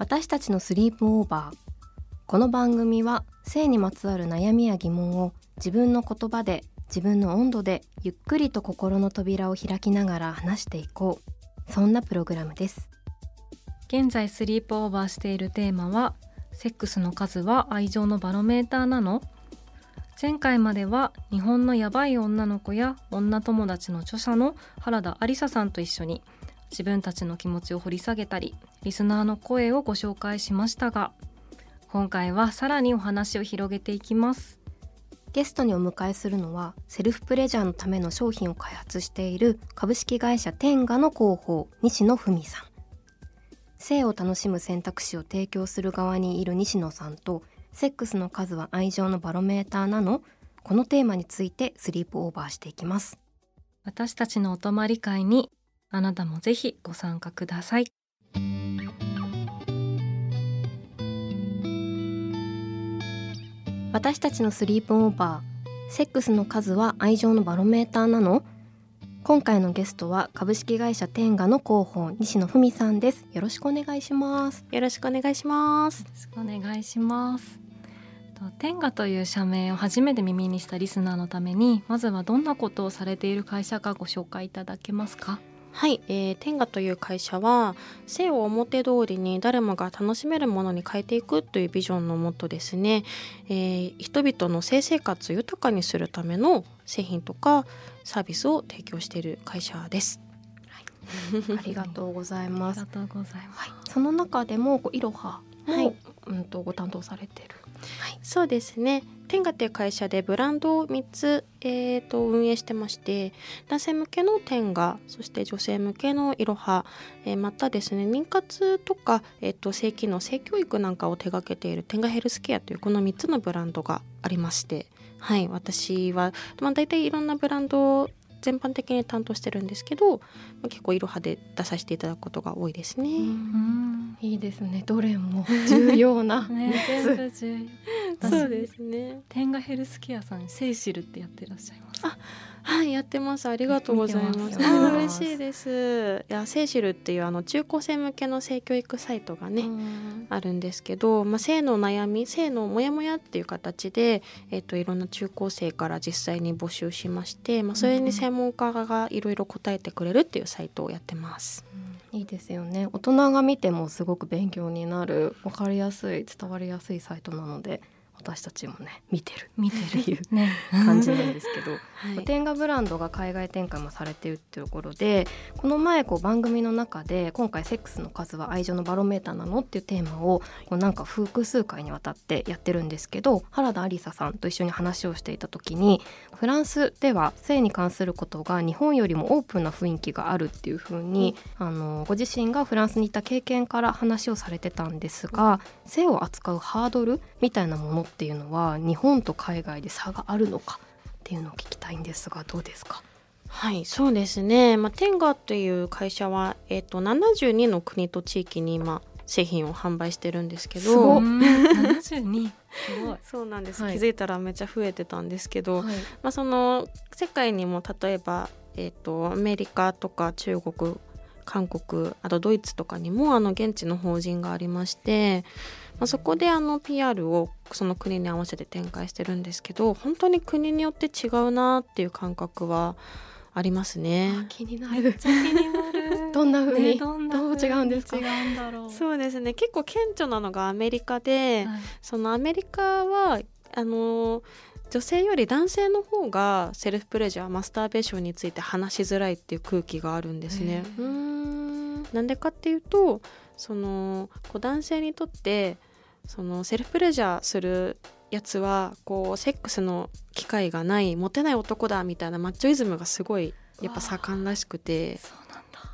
私たちのスリープオーバー。この番組は性にまつわる悩みや疑問を自分の言葉で自分の温度でゆっくりと心の扉を開きながら話していこう。そんなプログラムです。現在スリープオーバーしているテーマはセックスの数は愛情のバロメーターなの？前回までは日本のヤバい女の子や女友達の著者の原田ありささんと一緒に自分たちの気持ちを掘り下げたりリスナーの声をご紹介しましたが今回はさらにお話を広げていきます。ゲストにお迎えするのはセルフプレジャーのための商品を開発している株式会社テンガの広報西野文さん。性を楽しむ選択肢を提供する側にいる西野さんとセックスの数は愛情のバロメーターなのこのテーマについてスリープオーバーしていきます。私たちのお泊まり会にあなたもぜひご参加ください。私たちのスリープオーバーセックスの数は愛情のバロメーターなの。今回のゲストは株式会社テンガの広報西野文さんです。よろしくお願いします。よろしくお願いします。よろしくお願いします。テンガという社名を初めて耳にしたリスナーのためにまずはどんなことをされている会社かご紹介いただけますか？はい、えー、テンガという会社は性を表通りに誰もが楽しめるものに変えていくというビジョンのもとですね、えー、人々の性生活を豊かにするための製品とかサービスを提供している会社です。はい、ありがとうございます。ありがとうございます。はい、その中でもこういろははい、うんとご担当されてる。はい、そうですね。テンガという会社でブランドを3つ、えーと、運営してまして男性向けのテンガそして女性向けのいろは、え、またですね妊活とか、えーと、性機能性教育なんかを手掛けているテンガヘルスケアというこの3つのブランドがありましてはい私は、まあ、大体いろんなブランド全般的に担当してるんですけど、まあ、結構いろはで出させていただくことが多いですね。いいですね。どれも重要なね、全部重要。そうですね。テンガヘルスケアさんセイシルってやってらっしゃいます。あはいやってます。ありがとうございます。あ嬉しいです。いやセイシルっていうあの中高生向けの性教育サイトがねあるんですけど、まあ、性の悩み性のモヤモヤっていう形で、えっと、いろんな中高生から実際に募集しまして、まあ、それに専門家がいろいろ答えてくれるっていうサイトをやってます。うん、いいですよね。大人が見てもすごく勉強になる分かりやすい伝わりやすいサイトなので私たちもね見てる。見てる。いうね。感じなんですけど、はい、天下ブランドが海外展開もされてるっていうところでこの前こう番組の中で今回「セックスの数は愛情のバロメーターなの?」っていうテーマをこうなんか複数回にわたってやってるんですけど原田ありささんと一緒に話をしていた時にフランスでは性に関することが日本よりもオープンな雰囲気があるっていうふうに、うん、あのご自身がフランスに行った経験から話をされてたんですが性を扱うハードルみたいなものっていうのは日本と海外で差があるのかっていうのを聞きたいんですがどうですか？はいそうですね、まあ、テンガという会社は、えーと、72の国と地域に今製品を販売してるんですけど。72 すごい。そうなんです、はい、気づいたらめっちゃ増えてたんですけど、はい、まあ、その世界にも例えば、えーとアメリカとか中国韓国あとドイツとかにもあの現地の法人がありましてまあ、そこであの PR をその国に合わせて展開してるんですけど本当に国によって違うなっていう感覚はあありますね。気になる。気になる。どんな風に、ね、どう違うんですか？違うんだろう。そうですね。結構顕著なのがアメリカで、はい、そのアメリカはあの女性より男性の方がセルフプレジャーマスターベーションについて話しづらいっていう空気があるんですね。なんでかっていうとそのこう男性にとってそのセルフプレジャーするやつはこうセックスの機会がないモテない男だみたいなマッチョイズムがすごいやっぱ盛んらしくて。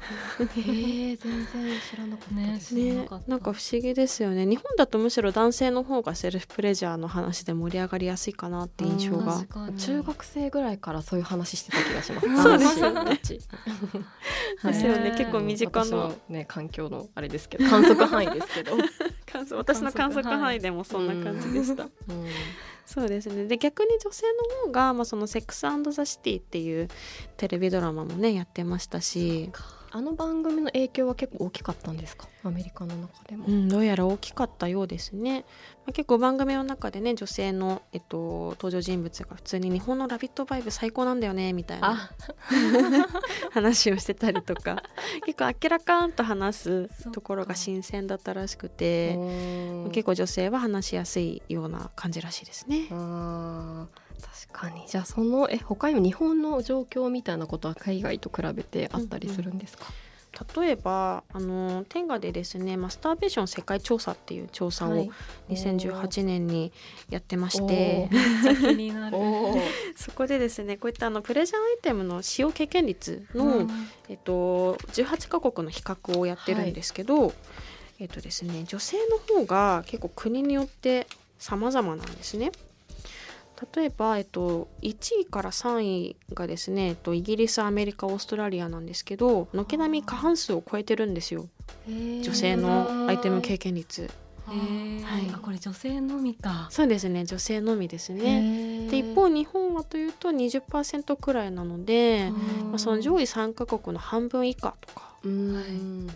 へえ全然知らなかった。ですねねなんか不思議ですよね。日本だとむしろ男性の方がセルフプレジャーの話で盛り上がりやすいかなって印象が。中学生ぐらいからそういう話してた気がします。そうですよね。ですよね。結構身近な。ね環境のあれですけど観測範囲ですけど私の観測範囲でもそんな感じでした、うんそうですね。で逆に女性の方が、まあ、その「セックスザ・シティ」っていうテレビドラマもねやってましたし。あの番組の影響は結構大きかったんですか？アメリカの中でも、うん、どうやら大きかったようですね、まあ、結構番組の中でね女性の、えっと、登場人物が普通に日本の「ラビットバイブ最高なんだよねみたいな。話をしてたりとか。結構あっけらかんと話すところが新鮮だったらしくて結構女性は話しやすいような感じらしいですね。確かに。じゃあそのえ他にも日本の状況みたいなことは海外と比べてあったりするんですか、うんうん、例えばあの天下でですねマスターベーション世界調査っていう調査を2018年にやってまして、はい、そこでですねこういったあのプレジャーアイテムの使用経験率の、うん、えっと、18カ国の比較をやってるんですけど、はい、えっとですね、女性の方が結構国によって様々なんですね。例えば、えっと、1位から3位がですね、えっと、イギリスアメリカオーストラリアなんですけど軒並み過半数を超えてるんですよ。女性のアイテム経験率。はい、あこれ女性のみか。そうですね女性のみですね。で一方日本はというと20%くらいなので、まあ、その上位3カ国の半分以下とか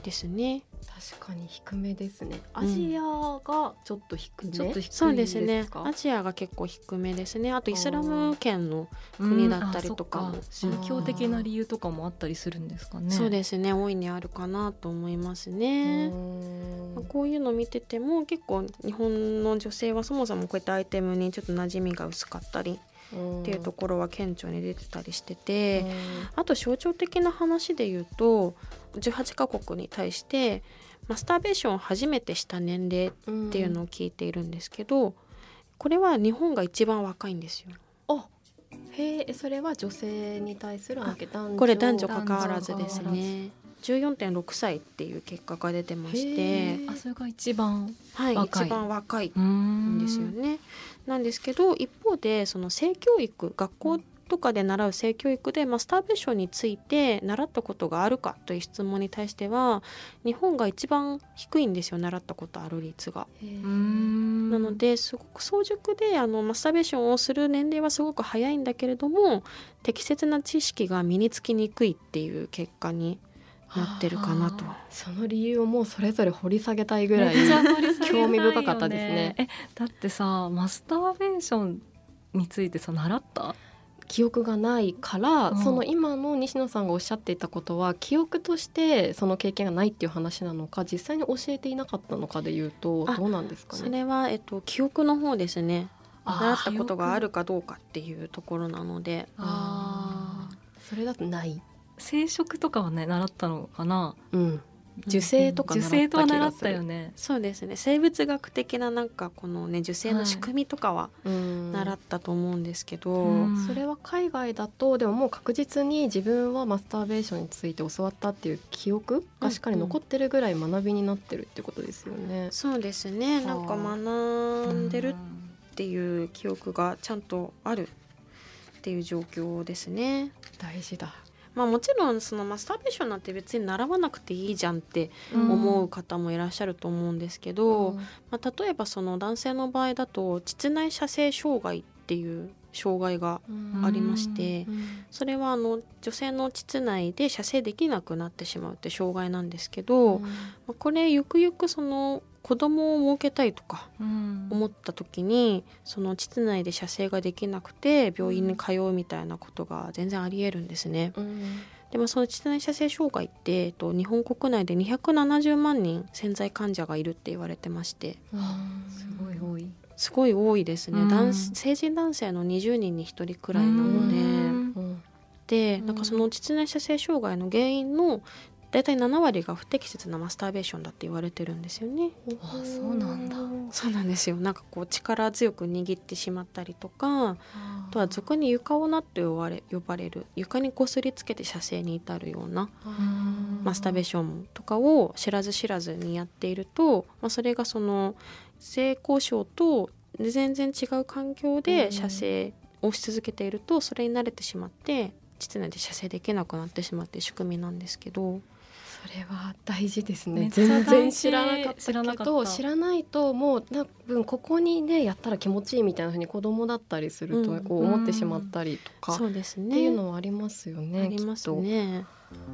ですね。確かに低めですね。アジアがちょっと低め、うん、ちょっと低いそうですね。アジアが結構低めですね。あとイスラム圏の国だったりとかも、宗教的な理由とかもあったりするんですかね。そうですね。大いにあるかなと思いますね。まあ、こういうの見てても結構日本の女性はそもそもこういったアイテムにちょっと馴染みが薄かったり。っていうところは顕著に出てたりしてて、あと象徴的な話で言うと18カ国に対してマスターベーションを初めてした年齢っていうのを聞いているんですけど、これは日本が一番若いんですよ。あへえそれは女性に対するアンケこれ男女関わらずですね。14.6歳っていう結果が出てましてあそれが一番はい一番若いんですよね。なんですけど一方でその性教育学校とかで習う性教育でマスターベーションについて習ったことがあるかという質問に対しては日本が一番低いんですよ習ったことある率が。なのですごく早熟であのマスターベーションをする年齢はすごく早いんだけれども適切な知識が身につきにくいっていう結果になってるかなと。その理由をもうそれぞれ掘り下げたいぐらい興味深かったですね。えだってさマスターベーションについてさ習った？記憶がないから、うん、その今の西野さんがおっしゃっていたことは記憶としてその経験がないっていう話なのか実際に教えていなかったのかでいうとどうなんですかね？それは、えっと、記憶の方ですね。習ったことがあるかどうかっていうところなので。あそれだとない。生殖とかはね習ったのかな、うん、受精とか受精とは習ったよね。そうですね。生物学的ななんかこのね受精の仕組みとかは習ったと思うんですけど、はい、それは海外だとでももう確実に自分はマスターベーションについて教わったっていう記憶がしっかり残ってるぐらい学びになってるってことですよね。うん。うん、そうですね。なんか学んでるっていう記憶がちゃんとあるっていう状況ですね。大事だまあ、もちろんそのマスターベーションなんて別に習わなくていいじゃんって思う方もいらっしゃると思うんですけど、うん、まあ、例えばその男性の場合だと膣内射精障害っていう障害がありまして、うん、それはあの女性の膣内で射精できなくなってしまうって障害なんですけど、うん、まあ、これゆくゆくその子供を設けたいとか思った時に、うん、その膣内で射精ができなくて病院に通うみたいなことが全然ありえるんですね。うん。でもその膣内射精障害って、えっと、日本国内で270万人潜在患者がいるって言われてまして、すごい多い。すごい多いですね、うん、成人男性の20人に1人くらいなので、うん、でなんかその膣内射精障害の原因の大体7割が不適切なマスターベーションだって言われてるんですよね。あそうなんだ。そうなんですよ。なんかこう力強く握ってしまったりとかあとは俗に床をなって呼ばれ呼ばれる。床にこすりつけて射精に至るようなマスターベーションとかを知らず知らずにやっていると、まあ、それがその性交渉と全然違う環境で射精をし続けているとそれに慣れてしまって膣内で射精できなくなってしまって仕組みなんですけど。それは大事ですね。全然知らなかったけど知らないともう多分ここにねやったら気持ちいいみたいなふうに子供だったりするとこう思ってしまったりとか、そうですね。っていうのはありますよね。ありますね。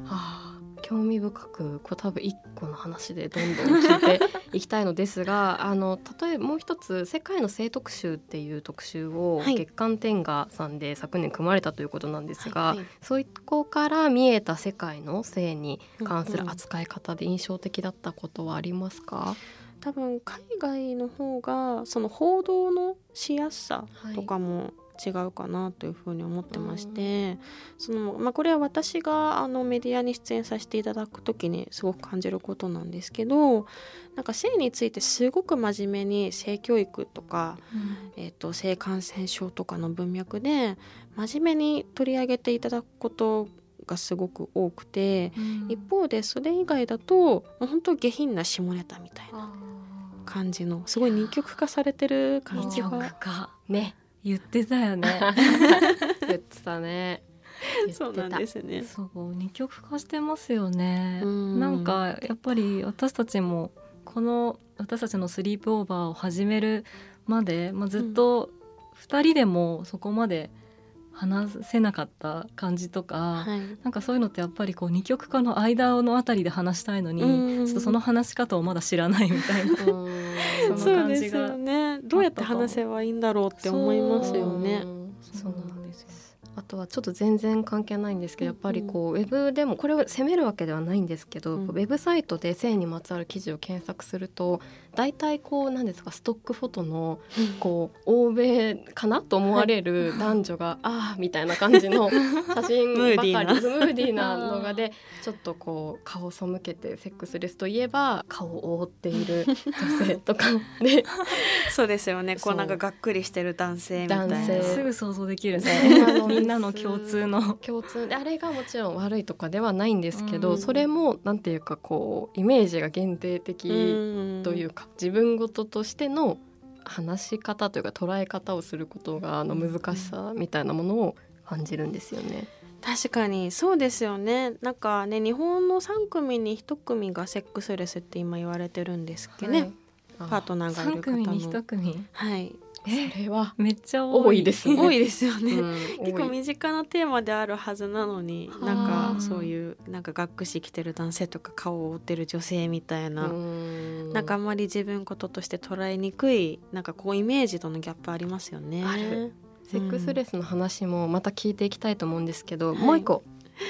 はあ、興味深くこれ多分一個の話でどんどん聞いていきたいのですが あの例えばもう一つ「世界の性特集」っていう特集を月刊天下さんで昨年組まれたということなんですが、はいはい、そういこから見えた世界の性に関する扱い方で印象的だったことはありますか、多分海外の方がその報道のしやすさとかも違うかなというふうに思ってまして、そのまあ、これは私があのメディアに出演させていただく時にすごく感じることなんですけどなんか性についてすごく真面目に性教育とか、うん、えーと、性感染症とかの文脈で真面目に取り上げていただくことがすごく多くて、うん、一方でそれ以外だと本当下品な下ネタみたいな感じのすごい二極化されてる感じが。ね言ってたよね。言ってたね。そうなんですね。そう二極化してますよね。なんかやっぱり私たちもこの私たちのスリープオーバーを始めるまで、まあ、ずっと2人でもそこまで話せなかった感じとか、はい、なんかそういうのってやっぱりこう二極化の間のあたりで話したいのに、ちょっとその話し方をまだ知らないみたいな その感じがねどうやって話せばいいんだろうって思いますよね。そう。なんですあとはちょっと全然関係ないんですけどやっぱりこう、ウェブでもこれを責めるわけではないんですけど、うん、ウェブサイトで性にまつわる記事を検索すると大体こうなんですかストックフォトのこう欧米かなと思われる男女が、ああみたいな感じの 写真ばかり。ムーディーな。のがでちょっとこう顔を背けてセックスレスといえば顔を覆っている女性とかで。そうですよね。こうなんかがっくりしてる男性みたいな。すぐ想像できるね。みんなの共通の。共通。であれがもちろん悪いとかではないんですけど、それもなんていうかこうイメージが限定的というか自分事としての話し方というか捉え方をすることがあの難しさみたいなものを感じるんですよね。確かにそうですよね。なんかね日本の3組に1組がセックスレスって今言われてるんですけどね、はい、パートナーがいる方の。3組に1組？はいそれはめっちゃ多い。ですね。多いですよね、うん、結構身近なテーマであるはずなのになんかそういうなんか学士着てる男性とか顔を覆ってる女性みたいななんかあんまり自分こととして捉えにくいなんかこうイメージとのギャップありますよね。セックスレスの話もまた聞いていきたいと思うんですけど、うん、もう一個、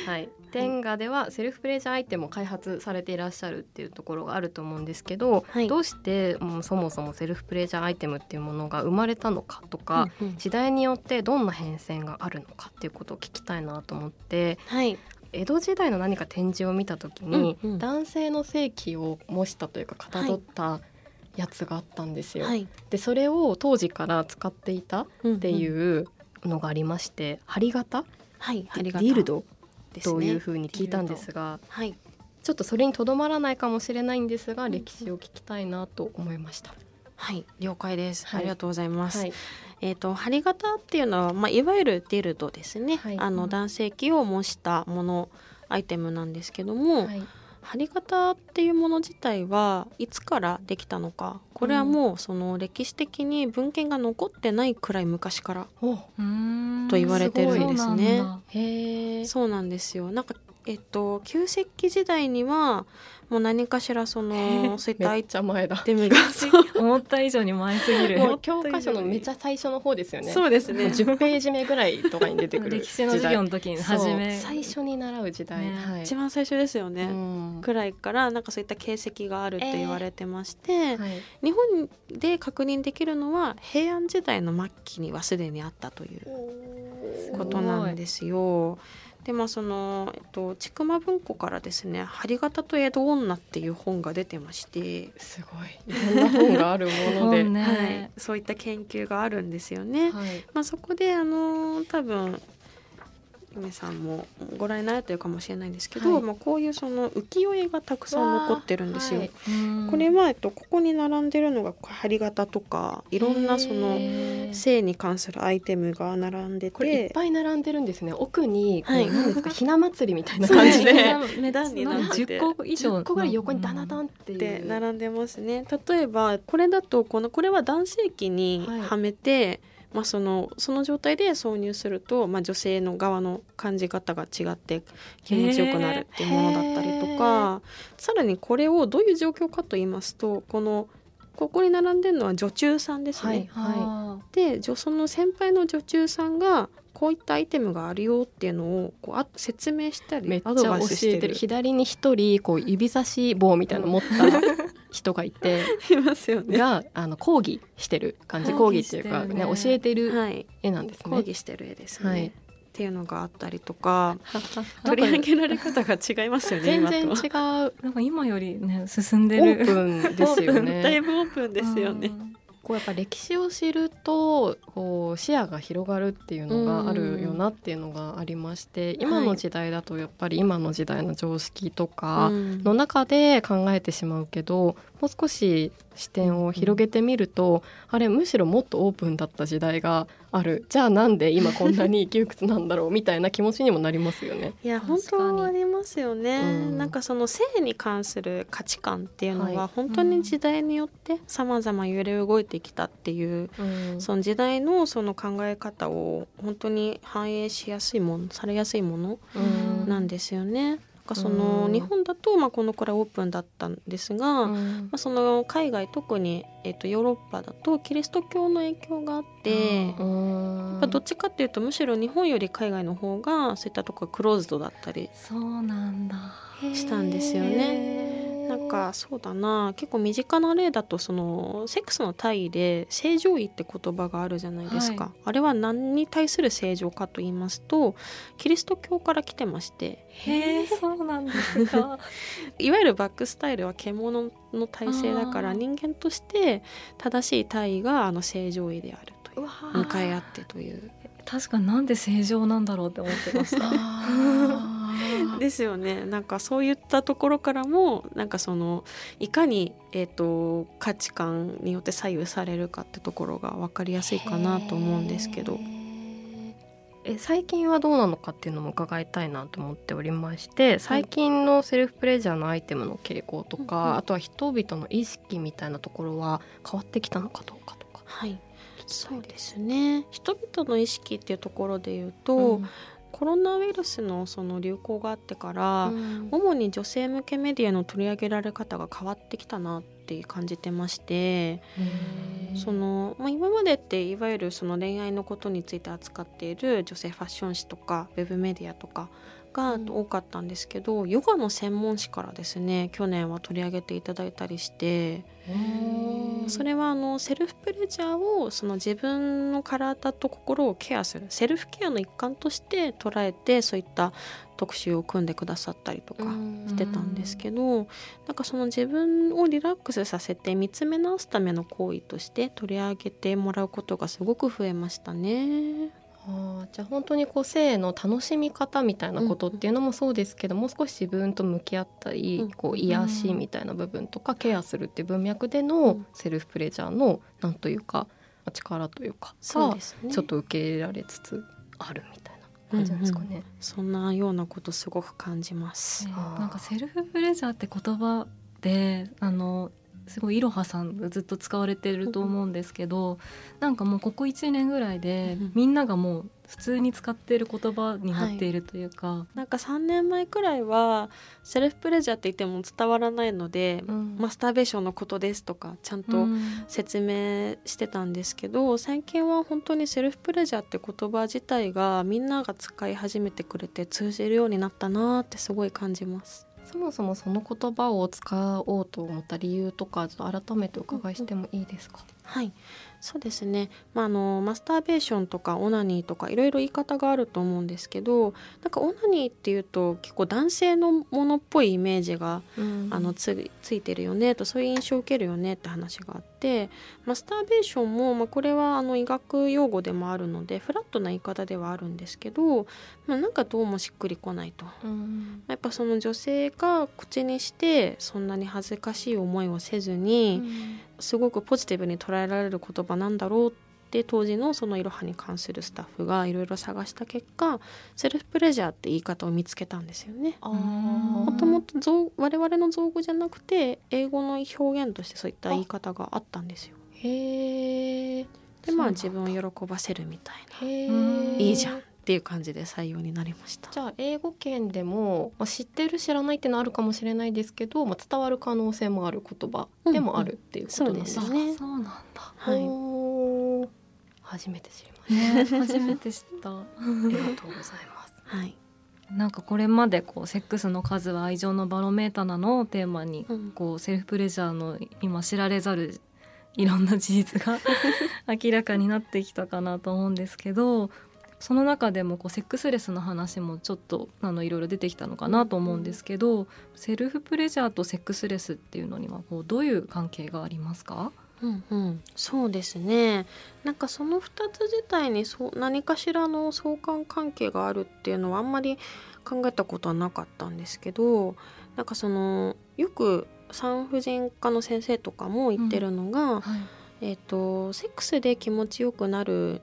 はい、天下ではセルフプレジャーアイテムを開発されていらっしゃるっていうところがあると思うんですけど、はい、どうして、うん、そもそもセルフプレジャーアイテムっていうものが生まれたのかとか、うんうん、時代によってどんな変遷があるのかっていうことを聞きたいなと思って、はい、江戸時代の何か展示を見た時に、うんうん、男性の性器を模したというかかたどった、はいやつがあったんですよ。はい、でそれを当時から使っていたっていうのがありまして、うんうん、針型、はい、ディルド？というふうに聞いたんですが、はい、ちょっとそれにとどまらないかもしれないんですが、歴史を聞きたいなと思いました。はい了解です、はい、ありがとうございます、はい、えっ、ー、と針型っていうのはまあいわゆるディルドですね、はい、あの男性器を模したものアイテムなんですけども、針型っていうもの自体はいつからできたのか。これはもうその歴史的に文献が残ってないくらい昔からと言われてるんですね。そうなんですよ。なんかえっと旧石器時代にはもう何かしらその そういったアイテムが。思った以上に前すぎる。教科書のめちゃ最初の方ですよね。そうですね。10ページ目ぐらいとかに出てくる 歴史の授業の時に初め。最初に習う時代、ね。はい、一番最初ですよね、うん、くらいからなんかそういった形跡があるって言われてまして、えー。はい、日本で確認できるのは平安時代の末期にはすでにあったということなんですよ。でまあその、えっと、千曲文庫からですね「針形と江戸女」っていう本が出てましてすごい。いろんな本があるもので、ね、はい、そういった研究があるんですよね。はい、まあ、そこであの多分梅さんもご覧になられてるかもしれないんですけど、はい、まあ、こういうその浮世絵がたくさん残ってるんですよ。はい、これは、えっと、ここに並んでるのが針型とかいろんなその性に関するアイテムが並んでて。いっぱい並んでるんですね。奥にこう、はい、何ですか ひな祭りみたいな感じで。値段になって。10個以上10個ぐらい横にダナダンって並んでますね。例えばこれだとこのこれは男性器にはめて、はいまあ、そのその状態で挿入すると、まあ、女性の側の感じ方が違って気持ちよくなるっていうものだったりとかさらにこれをどういう状況かと言いますとこのここに並んでるのは女中さんですね。はいはい、でその先輩の女中さんがこういったアイテムがあるよっていうのをこうあ説明したりめっちゃ教えてる。左に一人こう指差し棒みたいなの持った人がいていますよね。があの講義してる感じ講義っていうかね、ね、教えてる絵なんですね、講義してる絵ですね、はい、っていうのがあったりとか取り上げられ方が違いますよね全然違う。なんか今よりね進んでる。オープンですよね。だいぶオープンですよねこうやっぱ歴史を知るとこう視野が広がるっていうのがあるよなっていうのがありまして、うん、今の時代だとやっぱり今の時代の常識とかの中で考えてしまうけど、もう少し視点を広げてみると、うん、あれむしろもっとオープンだった時代がある。じゃあなんで今こんなに窮屈なんだろうみたいな気持ちにもなりますよね。いや本当ありますよね、うん、なんかその性に関する価値観っていうのは本当に時代によって様々揺れ動いてきたっていう、うん、その時代のその考え方を本当に反映しやすいものされやすいものなんですよね。かその日本だとまあこのくらいオープンだったんですが、まあ、その海外特に、えー、とヨーロッパだとキリスト教の影響があって、やっぱどっちかっていうとむしろ日本より海外の方がそういったところクローズドだったりそうなんだ。したんですよね。なんかそうだな。結構身近な例だとそのセックスの体位で正常位って言葉があるじゃないですか、はい、あれは何に対する正常かと言いますとキリスト教から来てまして。へえそうなんですか。いわゆるバックスタイルは獣の体制だから人間として正しい体位があの正常位であるという向かい合ってという。確かなんで正常なんだろうって思ってました ですよね。なんかそういったところからもなんかそのいかに、えーと、価値観によって左右されるかってところが分かりやすいかなと思うんですけど。え最近はどうなのかっていうのも伺いたいなと思っておりまして最近のセルフプレジャーのアイテムの傾向とか、はい、あとは人々の意識みたいなところは変わってきたのかどうかとか。はい。そうですね。人々の意識っていうところで言うと、うん、コロナウイルスのその流行があってから、うん、主に女性向けメディアの取り上げられ方が変わってきたなって感じてましてその、まあ、今までっていわゆるその恋愛のことについて扱っている女性ファッション誌とかウェブメディアとかが多かったんですけど、うん、ヨガの専門誌からですね去年は取り上げていただいたりしてそれはあのセルフプレジャーをその自分の体と心をケアするセルフケアの一環として捉えてそういった特集を組んでくださったりとかしてたんですけどなんかその自分をリラックスさせて見つめ直すための行為として取り上げてもらうことがすごく増えましたね。あじゃあ本当にこう性の楽しみ方みたいなことっていうのもそうですけど、うん、もう少し自分と向き合ったり、うん、こう癒しみたいな部分とか、ケアするっていう文脈でのセルフプレジャーのなんというか力というかがちょっと受け入れられつつあるみたいな。感じなんですかね、うんうん、そんなようなことすごく感じます、なんかセルフプレジャーって言葉であのすごいいろはさんがずっと使われてると思うんですけど、なんかもうここ1年ぐらいでみんながもう普通に使っている言葉になっているというか、はい、なんか3年前くらいはセルフプレジャーって言っても伝わらないので、うん、マスターベーションのことですとかちゃんと説明してたんですけど、うん、最近は本当にセルフプレジャーって言葉自体がみんなが使い始めてくれて通じるようになったなってすごい感じます。そもそもその言葉を使おうと思った理由とか改めてお伺いしてもいいですか、はい。そうですね、まあ、あのマスターベーションとかオナニーとかいろいろ言い方があると思うんですけどなんかオナニーっていうと結構男性のものっぽいイメージが、うん、あのつついてるよねとそういう印象を受けるよねって話があってマスターベーションも、まあ、これはあの医学用語でもあるのでフラットな言い方ではあるんですけど、まあ、なんかどうもしっくりこないと、うん、やっぱその女性が口にしてそんなに恥ずかしい思いをせずに、うん。すごくポジティブに捉えられる言葉なんだろうって当時のそのいろはに関するスタッフがいろいろ探した結果セルフプレジャーって言い方を見つけたんですよね。もともと我々の造語じゃなくて英語の表現としてそういった言い方があったんですよ。へでまあ自分を喜ばせるみたいな。いいじゃんっていう感じで採用になりました。じゃあ英語圏でも、まあ、知ってる知らないってのあるかもしれないですけど、まあ、伝わる可能性もある言葉でもあるっていうことなんですね、うんうん、そうなんだ。はい。初めて知りました、ね、初めて知った。ありがとうございます。はい。なんかこれまでこうセックスの数は愛情のバロメーターなのをテーマに、こうセルフプレジャーの今知られざるいろんな事実が 明らかになってきたかなと思うんですけどその中でもこうセックスレスの話もちょっとあのいろいろ出てきたのかなと思うんですけど、セルフプレジャーとセックスレスっていうのにはこうどういう関係がありますか？うんうん、そうですね。なんかその2つ自体にそ何かしらの相関関係があるっていうのはあんまり考えたことはなかったんですけどなんかそのよく産婦人科の先生とかも言ってるのが、うん。はい、えーと、セックスで気持ちよくなる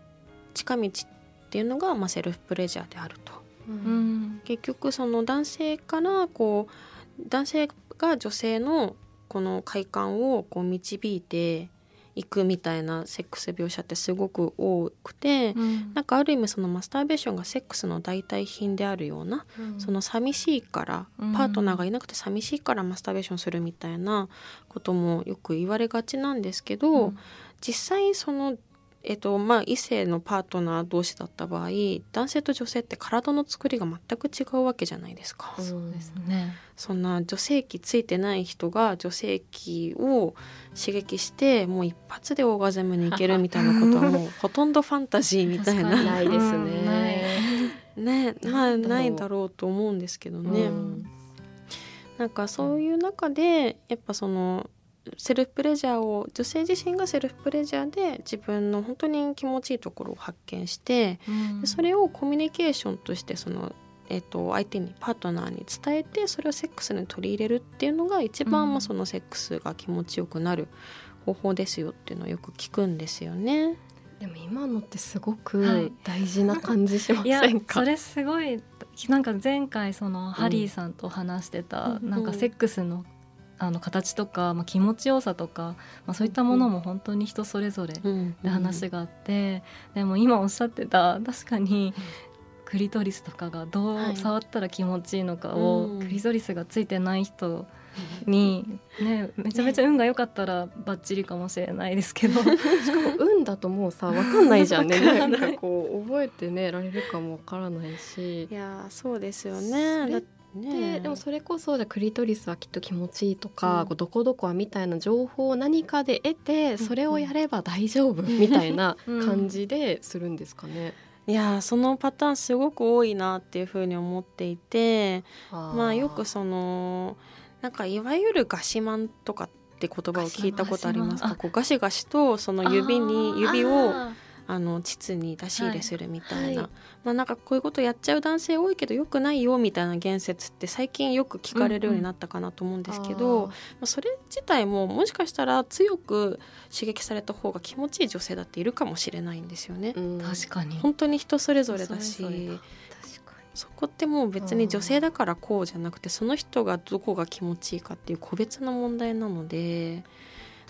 近道っっていうのが、まあ、セルフプレジャーであると。うん、結局その男性からこう男性が女性のこの快感をこう導いていくみたいなセックス描写ってすごく多くて、うん、なんかある意味そのマスターベーションがセックスの代替品であるような、うん、その寂しいから、パートナーがいなくて寂しいからマスターベーションするみたいなこともよく言われがちなんですけど、うん、実際そのえっとまあ、異性のパートナー同士だった場合男性と女性って体の作りが全く違うわけじゃないですか。そうですねそんな女性器ついてない人が女性器を刺激してもう一発でオーガズムに行けるみたいなことはもう ほとんどファンタジーみたいな。ないですね。ねまあないだろうと思うんですけどね。うん、なんかそういう中でやっぱそのセルフプレジャーを女性自身がセルフプレジャーで自分の本当に気持ちいいところを発見して、うん、でそれをコミュニケーションとしてその、えーと、相手にパートナーに伝えてそれをセックスに取り入れるっていうのが一番、うん、まあ、そのセックスが気持ちよくなる方法ですよっていうのをよく聞くんですよね。でも今のってすごく大事な感じしませんか、はい、それすごいなんか前回そのハリーさんと話してた、うん、なんかセックスのあの形とか、まあ、気持ちよさとか、まあ、そういったものも本当に人それぞれで話があって、でも今おっしゃってた確かにクリトリスとかがどう触ったら気持ちいいのかを、はい、クリトリスがついてない人に、ね、めちゃめちゃ運が良かったらバッチリかもしれないですけど。しかも運だともうさ分かんないじゃんね。なんかこう覚えてねられるかも分からないし。いやそうですよね。だっね、でもそれこそじゃクリトリスはきっと気持ちいいとか、うん、どこどこはみたいな情報を何かで得てそれをやれば大丈夫 みたいな感じでするんですかね。いやそのパターンすごく多いなっていうふうに思っていてまあよくそのなんかいわゆるガシマンとかって言葉を聞いたことありますか？こうガシガシとその指に指をあの膣に出し入れするみたいな、はい、まあなんかこういうことやっちゃう男性多いけどよくないよみたいな言説って最近よく聞かれるようになったかなと思うんですけど、うんうん、まあ、それ自体ももしかしたら強く刺激された方が気持ちいい女性だっているかもしれないんですよね。うん、確かに。本当に人それぞれだし。そこってもう別に女性だからこうじゃなくてその人がどこが気持ちいいかっていう個別の問題なので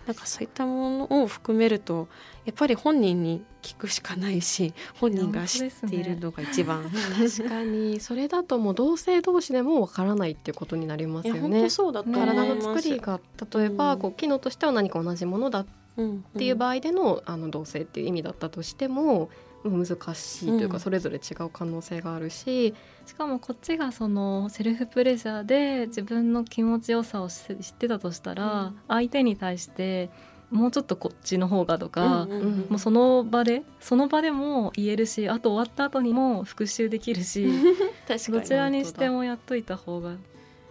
なんかそういったものを含めるとやっぱり本人に聞くしかないし本人が知っているのが一番、ね、確かに。それだともう同性同士でもわからないっていうことになりますよね。そうだ体の作りが例えば、こう機能としては何か同じものだっていう場合での,、あの同性っていう意味だったとしても難しいというか、それぞれ違う可能性があるし、しかもこっちがそのセルフプレジャーで自分の気持ちよさを知ってたとしたら、相手に対してもうちょっとこっちの方がとか、もうその場でその場でも言えるしあと終わった後にも復習できるし どちらにしてもやっといた方が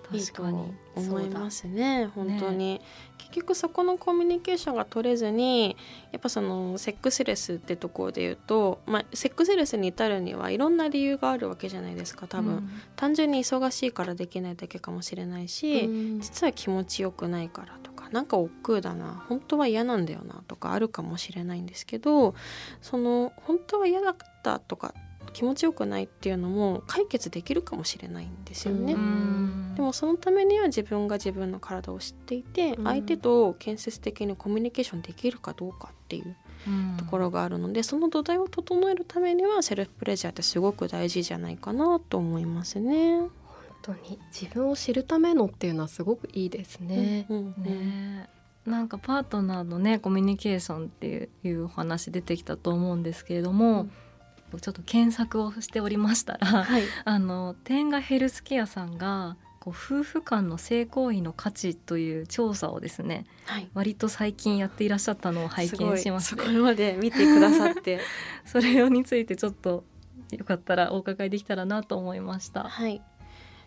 確かに。思います。ね本当に、ね、結局そこのコミュニケーションが取れずにやっぱそのセックスレスってところで言うと、まあ、セックスレスに至るにはいろんな理由があるわけじゃないですか多分、うん、単純に忙しいからできないだけかもしれないし、うん、実は気持ちよくないからとかなんか億劫だな本当は嫌なんだよなとかあるかもしれないんですけどその本当は嫌だったとか気持ちよくないっていうのも解決できるかもしれないんですよね。でもそのためには自分が自分の体を知っていて相手と建設的にコミュニケーションできるかどうかっていうところがあるのでその土台を整えるためにはセルフプレジャーってすごく大事じゃないかなと思いますね。本当に自分を知るためのっていうのはすごくいいですね。うんうんねなんかパートナーのねコミュニケーションっていうお話出てきたと思うんですけれども、うんちょっと検索をしておりましたら、はい、あの天下ヘルスケアさんがこう夫婦間の性行為の価値という調査をですね、はい、割と最近やっていらっしゃったのを拝見しましてそこまで見てくださって。それについてちょっとよかったらお伺いできたらなと思いました。はい。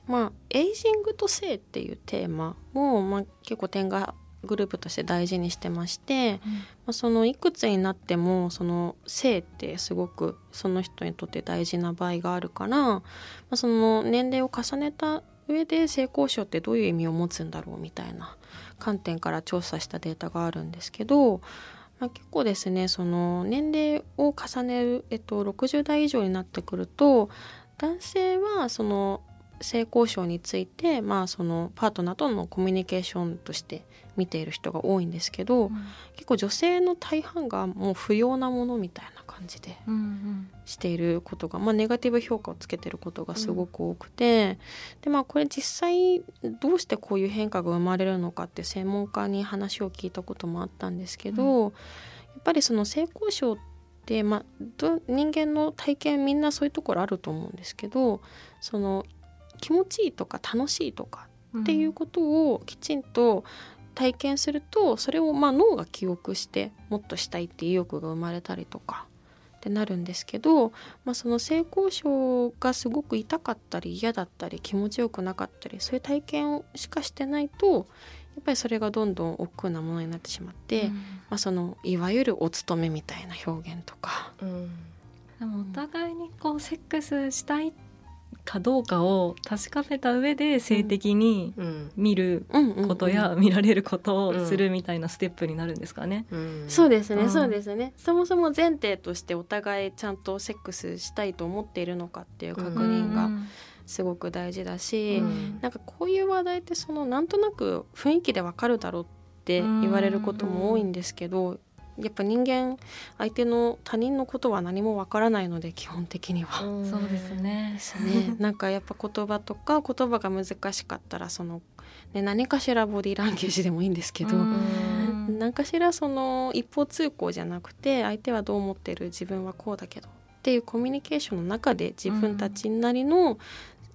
まあ、エイジングと性っていうテーマも、まあ、結構点がグループとして大事にしてまして、うん、まあ、そのいくつになってもその性ってすごくその人にとって大事な場合があるから、まあ、その年齢を重ねた上で性交渉ってどういう意味を持つんだろうみたいな観点から調査したデータがあるんですけど、まあ、結構ですねその年齢を重ねる、えっと、60代以上になってくると男性はその性交渉について、まあ、そのパートナーとのコミュニケーションとして見ている人が多いんですけど、うん、結構女性の大半がもう不要なものみたいな感じでしていることが、まあ、ネガティブ評価をつけてることがすごく多くて、うん、でまあこれ実際どうしてこういう変化が生まれるのかって専門家に話を聞いたこともあったんですけど、うん、やっぱりその性交渉ってまあ、人間の体験みんなそういうところあると思うんですけどその気持ちいいとか楽しいとかっていうことをきちんと体験するとそれをまあ脳が記憶してもっとしたいっていう意欲が生まれたりとかってなるんですけど、まあ、その性交渉がすごく痛かったり嫌だったり気持ちよくなかったりそういう体験しかしてないとやっぱりそれがどんどん億劫なものになってしまって、うん、まあ、そのいわゆるお勤めみたいな表現とか。うん、でもお互いにこうセックスしたいっかどうかを確かめた上で性的に見ることや見られることをするみたいなステップになるんですかね。そうですね、そうですね。そもそも前提としてお互いちゃんとセックスしたいと思っているのかっていう確認がすごく大事だし、うん、なんかこういう話題ってそのなんとなく雰囲気でわかるだろうって言われることも多いんですけど、やっぱ人間相手の他人のことは何もわからないので基本的には。そうですね。ですね。なんかやっぱ言葉とか言葉が難しかったらその、ね、何かしらボディーランゲージでもいいんですけど何かしらその一方通行じゃなくて相手はどう思ってる自分はこうだけどっていうコミュニケーションの中で自分たちなりの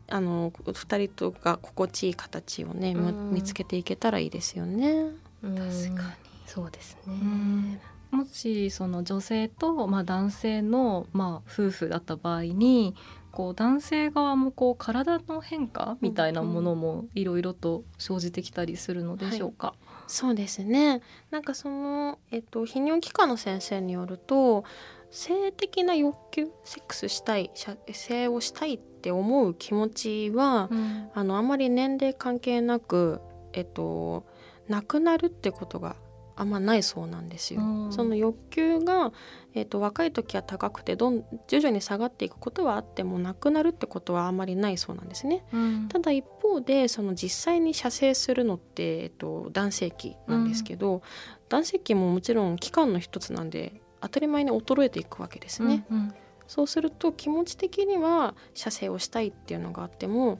あの2人とが心地いい形をね見つけていけたらいいですよね。確かにそうですね。もしその女性と、まあ、男性の、まあ、夫婦だった場合にこう男性側もこう体の変化みたいなものもいろいろと生じてきたりするのでしょうか？はい、そうですね。なんかその、えっと、泌尿器科の先生によると性的な欲求セックスしたい性をしたいって思う気持ちは、うん、あのあまり年齢関係なく、えっと、なくなるってことがあんまないそうなんですよ。その欲求が、えーと、若い時は高くてどん徐々に下がっていくことはあってもなくなるってことはあんまりないそうなんですね。うん、ただ一方でその実際に射精するのって、えーと、男性器なんですけど、うん、男性器ももちろん器官の一つなんで当たり前に衰えていくわけですね。うんうん、そうすると気持ち的には射精をしたいっていうのがあっても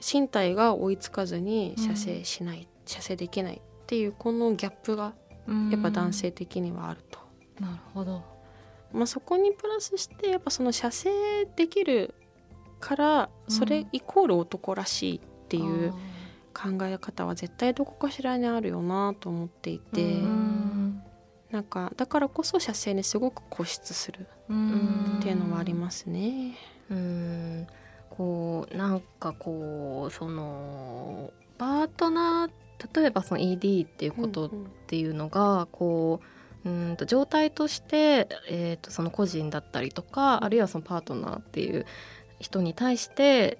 身体が追いつかずに射精しない、うん、射精できないっていうこのギャップがやっぱ男性的にはあると。なるほど、まあ、そこにプラスしてやっぱその射精できるからそれイコール男らしいっていう考え方は絶対どこかしらにあるよなと思っていて。ん。なんかだからこそ射精にすごく固執するっていうのはありますね。うん。こうなんかこうそのパートナー例えばその ED っていうことっていうのが、うん、こううんと状態として、えー、とその個人だったりとかあるいはそのパートナーっていう人に対して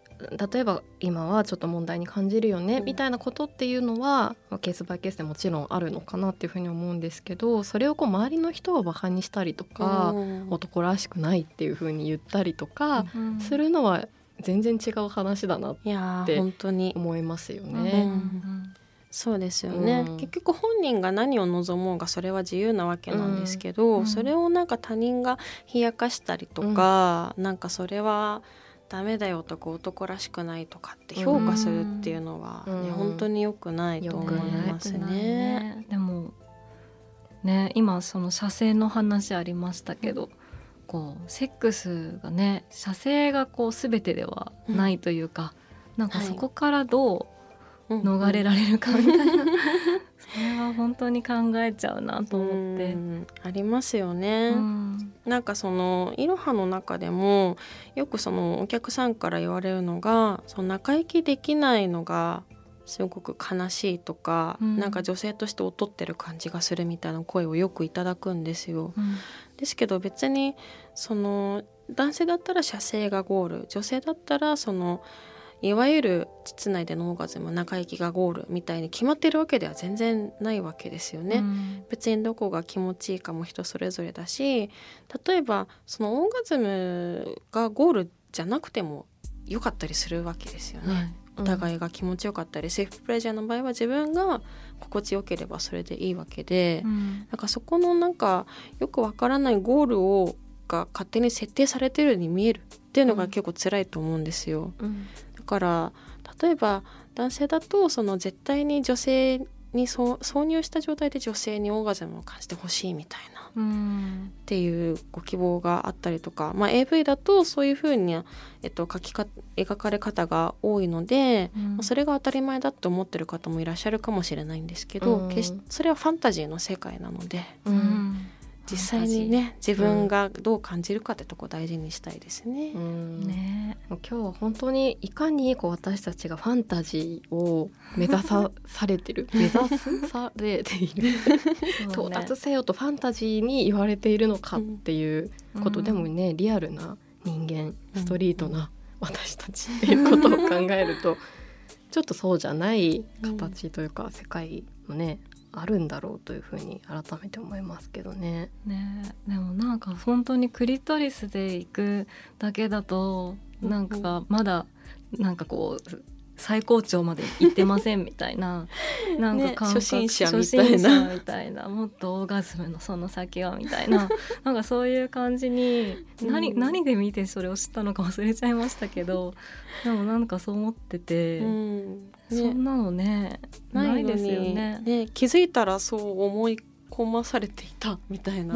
例えば今はちょっと問題に感じるよね、みたいなことっていうのは、まあ、ケースバイケースでもちろんあるのかなっていうふうに思うんですけどそれをこう周りの人をバカにしたりとか、男らしくないっていうふうに言ったりとかするのは全然違う話だなって思いますよね。そうですよね、うん、結局本人が何を望もうがそれは自由なわけなんですけど、うん、それをなんか他人が冷やかしたりとか、うん、なんかそれはダメだよとか男らしくないとかって評価するっていうのはね、うん、本当に良くないと思いますね。ねでもね今その射精の話ありましたけど、こうセックスがね射精がこう全てではないというか、うん、なんかそこからどう逃れられるかみたいな、うんうん、それは本当に考えちゃうなと思って。ありますよね。うん、なんかそのいろはの中でもよくそのお客さんから言われるのがその仲良きできないのがすごく悲しいとか、うん、なんか女性として劣ってる感じがするみたいな声をよくいただくんですよ。うん、ですけど別にその男性だったら射精がゴール女性だったらそのいわゆる膣内でのオーガズム中行きがゴールみたいに決まってるわけでは全然ないわけですよね。うん、別にどこが気持ちいいかも人それぞれだし例えばそのオーガズムがゴールじゃなくても良かったりするわけですよね。はいお互いが気持ちよかったり、セーフプレジャーの場合は自分が心地よければそれでいいわけで、うん、なんかそこのなんかよくわからないゴールをが勝手に設定されてるように見えるっていうのが結構辛いと思うんですよ。うん、だから例えば男性だとその絶対に女性に挿入した状態で女性にオーガズムを感じてほしいみたいな。っていうご希望があったりとか、まあ、AV だとそういうふうに、えっと、書きか描かれ方が多いので、うん、それが当たり前だって思ってる方もいらっしゃるかもしれないんですけど、うん、決しそれはファンタジーの世界なので、うん、実際にね自分がどう感じるかってとこ大事にしたいですね。うん、ね。今日は本当にいかにこう私たちがファンタジーを目指さされてる目指されている 到達せよとファンタジーに言われているのかっていうことでもね、リアルな人間ストリートな私たちっていうことを考えると、ちょっとそうじゃない形というか、世界のねあるんだろうというふうに改めて思いますけどね。ねでもなんか本当にクリトリスで行くだけだとなんかまだなんかこう最高潮まで行ってませんみたいな なんか感覚、ね、初心者みたいな。みたいなもっとオーガズムのその先はみたいな。なんかそういう感じに何,、何で見てそれを知ったのか忘れちゃいましたけどでもなんかそう思ってて、うん。ね、そんなのねないですよね。ね気づいたらそう思い込まされていたみたいな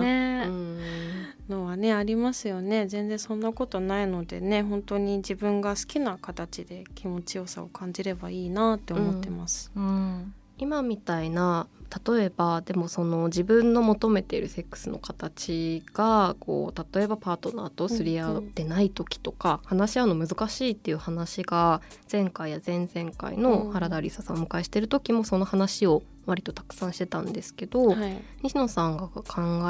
のはねありますよね。全然そんなことないのでね本当に自分が好きな形で気持ちよさを感じればいいなって思ってます。うん、うん。今みたいな例えばでもその自分の求めているセックスの形がこう例えばパートナーとすり合ってない時とか、話し合うの難しいっていう話が前回や前々回の原田理沙さんをお迎えしてる時もその話を割とたくさんしてたんですけど、はい、西野さんが考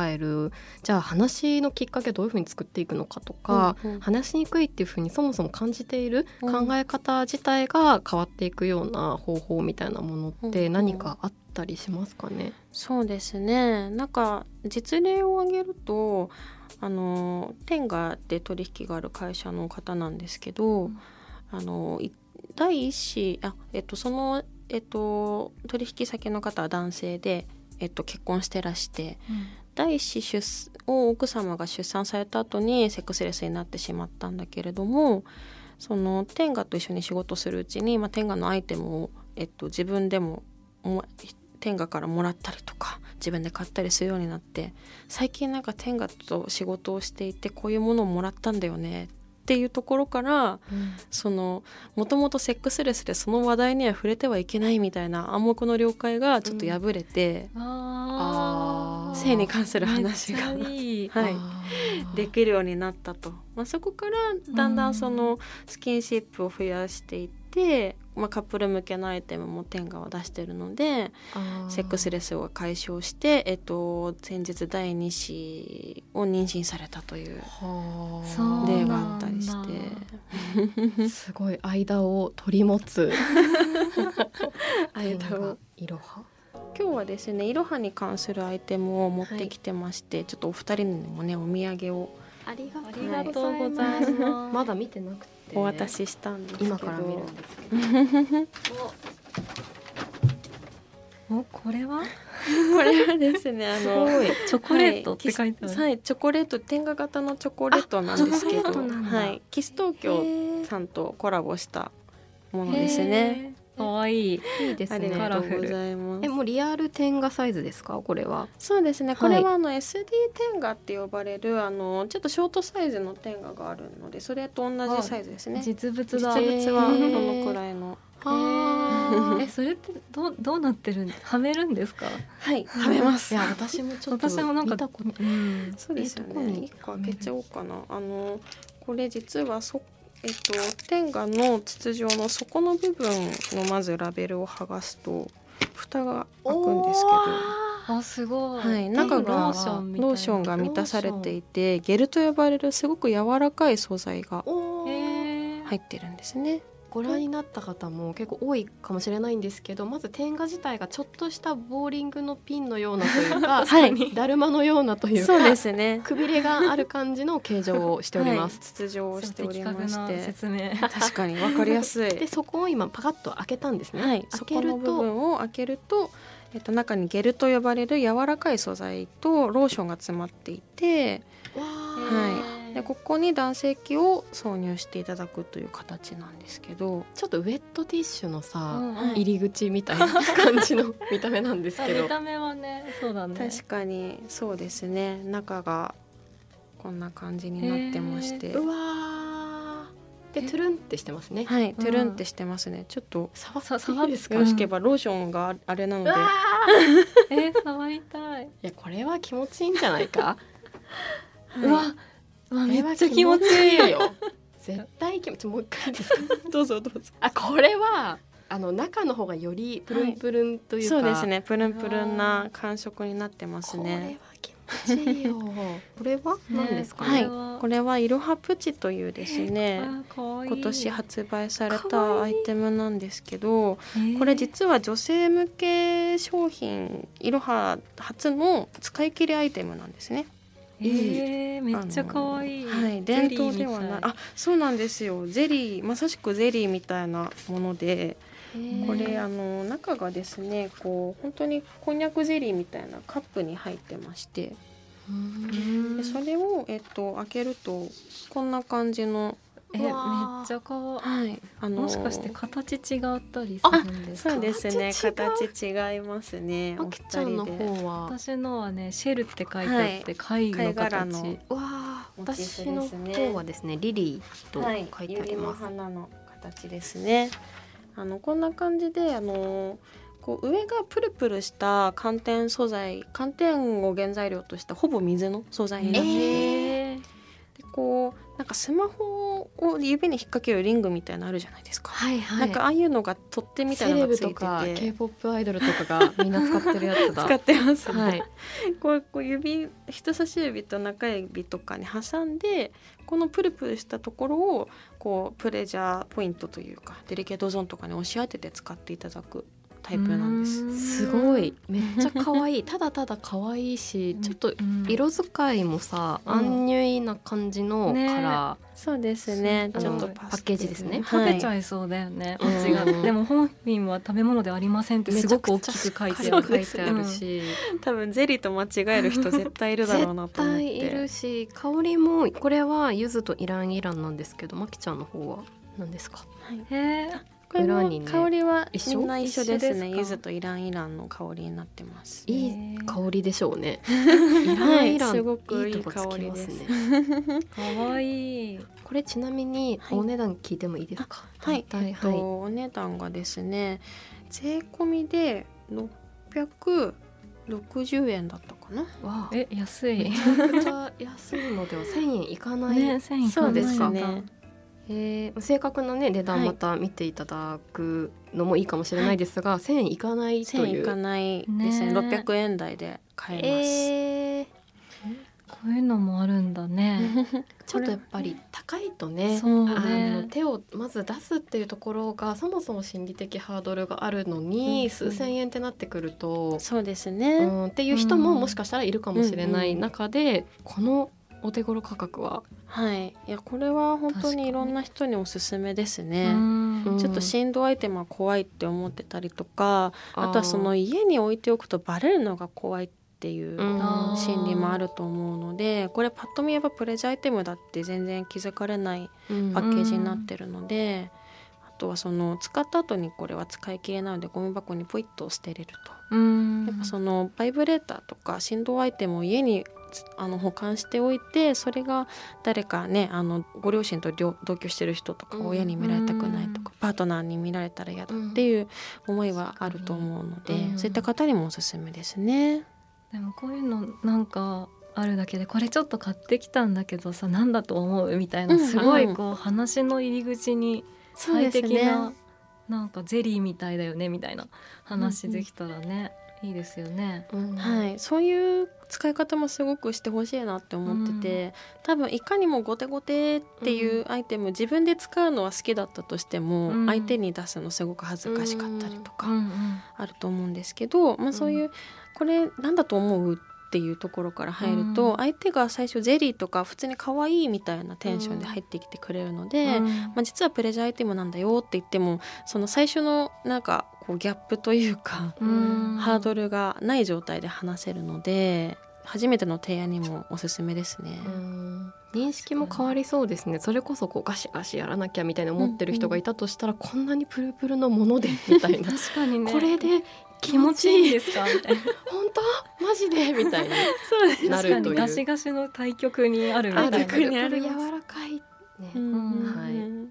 えるじゃあ話のきっかけどういうふうに作っていくのかとか、うんうん、話しにくいっていうふうにそもそも感じている考え方自体が変わっていくような方法みたいなものって何かあったりしますかね、そうですね。なんか実例を挙げるとあの天下で取引がある会社の方なんですけど、うん、あの第一子あ、えっと、その、えっと、取引先の方は男性で、えっと、結婚してらして、うん、第一子出を奥様が出産された後にセックスレスになってしまったんだけれどもその天下と一緒に仕事するうちに、まあ、天下のアイテムを、えっと、自分でも天下からもらったりとか自分で買ったりするようになって最近なんか天下と仕事をしていてこういうものをもらったんだよねっていうところから、うん、そのもともとセックスレスでその話題には触れてはいけないみたいな暗黙の了解がちょっと破れて、うん、性に関する話が。はい、できるようになったと、まあ、そこからだんだんそのスキンシップを増やしていって、まあ、カップル向けのアイテムも天下を出してるのでセックスレスを解消して、えっと、先日第2子を妊娠されたという例があったりして。すごい間を取り持つ。間を。いろは今日はですねいろはに関するアイテムを持ってきてまして、はい、ちょっとお二人にもねお土産を。ありがとうございます。まだ見てなくてお渡ししたんですけど。今から見るんですけど。おこれは？これはですねあのチョコレートって書いてある、はい、チョコレート天下型のチョコレートなんですけど。はいキス東京さんとコラボしたものですね可愛い。いいですね。カラフル。えもうリアル天下サイズですか？これは。そうですね。これはあの SD 天下って呼ばれるあのちょっとショートサイズの天下があるのでそれと同じサイズですね。実物だ。実物はこのくらいの。えそれってどうどうなってるはめるんですか？はいはめます。いや私もちょっと私もなんかうん、そうですよね。一個開けちゃおうかな。あのこれ実はそえっと、天下の筒状の底の部分のまずラベルを剥がすと蓋が開くんですけど。あすごい、はい、中がローションが満たされていてゲルと呼ばれるすごく柔らかい素材が入ってるんですね。ご覧になった方も結構多いかもしれないんですけどまず天下自体がちょっとしたボーリングのピンのようなというか、はい、だるまのようなというかそうですね。くびれがある感じの形状をしております、はい、筒状をしておりまして説明。確かにわかりやすい。でそこを今パカッと開けたんですね、はい、開けると部分を開けるとえっと、中にゲルと呼ばれる柔らかい素材とローションが詰まっていて、はい、でここに男性器を挿入していただくという形なんですけど。ちょっとウェットティッシュのさ、うん、入り口みたいな感じの 見た目なんですけど。見た目はねそうだね。確かにそうですね。中がこんな感じになってまして。うわでトゥルンってしてますね。はいトゥルンってしてますね。ちょっと触触ですか？よろしければローションがあれなので。え触りたい。いやこれは気持ちいいんじゃないか、はい、うわめっちゃ気持ちいいよ。絶対気持ちもう一回ですかどうぞどうぞ。あこれはあの中の方がよりプルンプルンというか、はい、そうですね。プルンプルンな感触になってますね。これは気持ちいいよ。これは？何ですか、ね、はい、これは。いろはプチというですね今年発売されたアイテムなんですけどこれ実は女性向け商品いろは初の使い切りアイテムなんですねえー、めっちゃ可愛い。はい伝統ではない。あそうなんですよ。ゼリーまさしくゼリーみたいなものでこれあの中がですねこう本当にこんにゃくゼリーみたいなカップに入ってまして。でそれを、えっと、開けるとこんな感じのえめっちゃ可愛い、はい、あのー、もしかして形違ったりするんですか？そうですね。形違いますね。お二人で。私のはねシェルって書いてあって、貝の形。わ私の方はですねリリーと書いてあります、はい、花の形ですね。あのこんな感じであのこう上がプルプルした寒天素材寒天を原材料としたほぼ水の素材になってて、えー、でこうなんかスマホを指に引っ掛けるリングみたいなのあるじゃないですか。はいはい。なんかああいうのが取っ手みたいなのがついてて。K-POP アイドルとかがみんな使ってるやつだ。使ってます、ね、はい。こうこう指人差し指と中指とかに挟んでこのプルプルしたところをこうプレジャーポイントというかデリケートゾーンとかに押し当てて使っていただくタイプなんです。すごい。めっちゃ可愛い。ただただ可愛いしちょっと色使いもさ、うん、アンニュイな感じのカラー、ね、そうですね。ちょっとパッケージですね。食べちゃいそうだよね、はい、でも本品は食べ物ではありませんってすごく大きく書いてある。書いてあるし、うん、多分ゼリーと間違える人絶対いるだろうなと思って。絶対いるし香りもこれは柚子とイランイランなんですけどまきちゃんの方は何ですか、はい、へえ裏に、ね、香りはみんな一緒ですね。柚子とイランイランの香りになってます。いい香りでしょうね。イランイラン、すごくいい香りです。ね可愛い。これちなみにお値段聞いてもいいですか？はい、はい、えっと、お値段がですね税込みで660円だったかな。わえ安いめちゃくちゃ安いのでは1000円いかない、ね、そうですねえー、正確なね値段また見ていただくのもいいかもしれないですが、はい、1,000円いかないという。いかないですね。ね600円台で買えます、えー、こういうのもあるんだね。ちょっとやっぱり高いとねね。あの手をまず出すっていうところがそもそも心理的ハードルがあるのに、うん、数千円ってなってくるとそうですね、うん、っていう人ももしかしたらいるかもしれない中で、うんうん、このお手頃価格は？はい。いやこれは本当にいろんな人におすすめですね。ちょっと振動アイテムは怖いって思ってたりとかあとはその家に置いておくとバレるのが怖いっていう心理もあると思うのでこれパッと見えばプレジャーアイテムだって全然気づかれないパッケージになってるのであとはその使った後にこれは使い切れないのでゴミ箱にポイッと捨てれると。やっぱそのバイブレーターとか振動アイテムを家にあの保管しておいてそれが誰かねあのご両親と同居してる人とか親に見られたくないとか、パートナーに見られたら嫌だっていう思いはあると思うので、そういった方にもおすすめですね。でもこういうのなんかあるだけでこれちょっと買ってきたんだけどさ何だと思うみたいなすごいこう話の入り口に最適な、なんかゼリーみたいだよねみたいな話できたらね、いいですよね、うん、はい。そういう使い方もすごくしてほしいなって思ってて、うん、多分いかにもゴテゴテっていうアイテム、うん、自分で使うのは好きだったとしても、うん、相手に出すのすごく恥ずかしかったりとかあると思うんですけど、まあ、そういう、これなんだと思うっていうところから入ると、相手が最初ゼリーとか普通に可愛いみたいなテンションで入ってきてくれるので、まあ、実はプレジャーアイテムなんだよって言ってもその最初のなんかこうギャップというか、ハードルがない状態で話せるので初めての提案にもおすすめですね。認識も変わりそうですね。それこそこうガシガシやらなきゃみたいな思ってる人がいたとしたら、うん。うん、こんなにプルプルのものでみたいな。確かに、ね、これで気持ちいいですか？みたいな。本当？マジで？みたい に。なるという。ガシガシの対極にあるみたいな。柔らかいね、は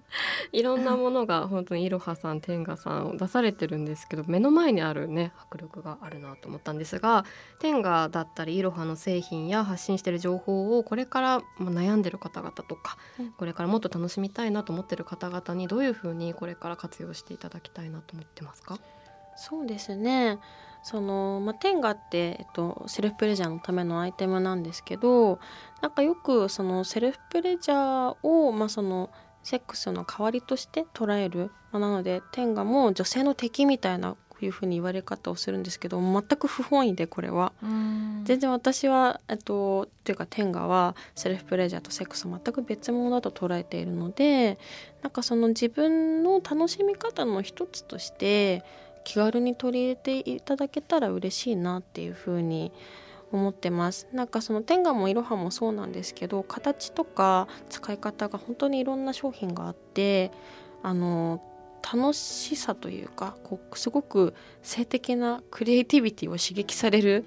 い、いろんなものが本当にいろはさん天下さんを出されてるんですけど目の前にあるね迫力があるなと思ったんですが天下だったりいろはの製品や発信してる情報をこれから悩んでる方々とか、これからもっと楽しみたいなと思ってる方々にどういうふうにこれから活用していただきたいなと思ってますか？そうですね。その、まあ、テンガって、えっと、セルフプレジャーのためのアイテムなんですけどなんかよくそのセルフプレジャーを、まあ、そのセックスの代わりとして捉える、まあ、なのでテンガも女性の敵みたいないうふうに言われ方をするんですけど全く不本意でこれは。全然私はえっとというかテンガはセルフプレジャーとセックス全く別物だと捉えているのでなんかその自分の楽しみ方の一つとして気軽に取り入れていただけたら嬉しいなっていうふうに思ってますなんかそのテンガもイロハもそうなんですけど形とか使い方が本当にいろんな商品があってあの楽しさというかこうすごく性的なクリエイティビティを刺激される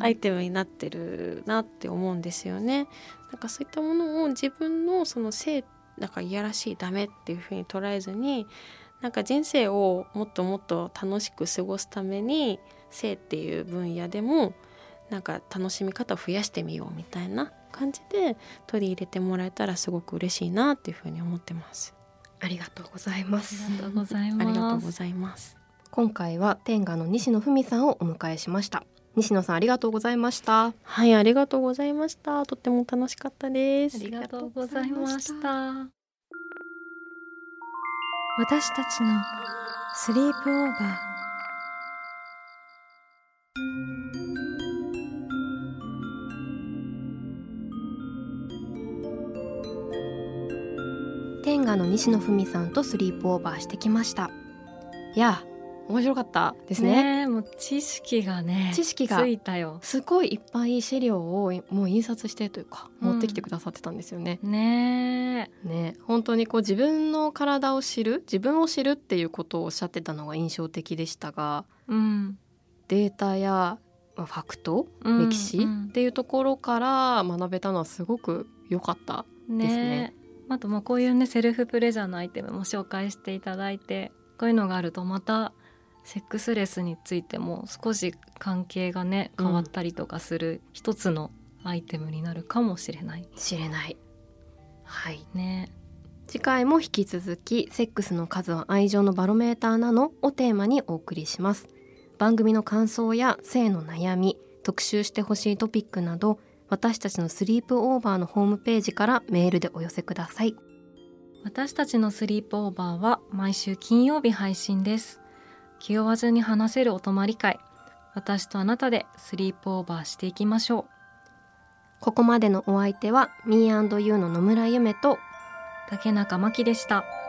アイテムになってるなって思うんですよね。なんかそういったものを自分のその性なんかいやらしいダメっていうふうに捉えずになんか人生をもっともっと楽しく過ごすために性っていう分野でもなんか楽しみ方を増やしてみようみたいな感じで取り入れてもらえたらすごく嬉しいなっていうふうに思ってます。ありがとうございます。ありがとうございます。ありがとうございます。今回は天下の西野文さんをお迎えしました。西野さんありがとうございました。はいありがとうございました。とっても楽しかったです。ありがとうございました。私たちのスリープオーバー天下の西野文さんとスリープオーバーしてきました。いや面白かったですね。ねもう知識がね知識がついたよ。すごいいっぱい資料をもう印刷してというか持ってきてくださってたんですよね、ねね本当にこう自分の体を知る自分を知るっていうことをおっしゃってたのが印象的でしたがうん。データやまあファクト、うん歴史っていうところから学べたのはすごく良かったですねあとまあこういうねセルフプレジャーのアイテムも紹介していただいてこういうのがあるとまたセックスレスについても少し関係がね変わったりとかする一つのアイテムになるかもしれない。知れない。はい。ね。次回も引き続き「セックスの数は愛情のバロメーターなの?」をテーマにお送りします。番組の感想や性の悩み特集してほしいトピックなど私たちのスリープオーバーのホームページからメールでお寄せください。私たちのスリープオーバーは毎週金曜日配信です。気負わずに話せるお泊まり会。私とあなたでスリープオーバーしていきましょここまでのお相手は Me&You の野村ゆめとう竹中真希でした「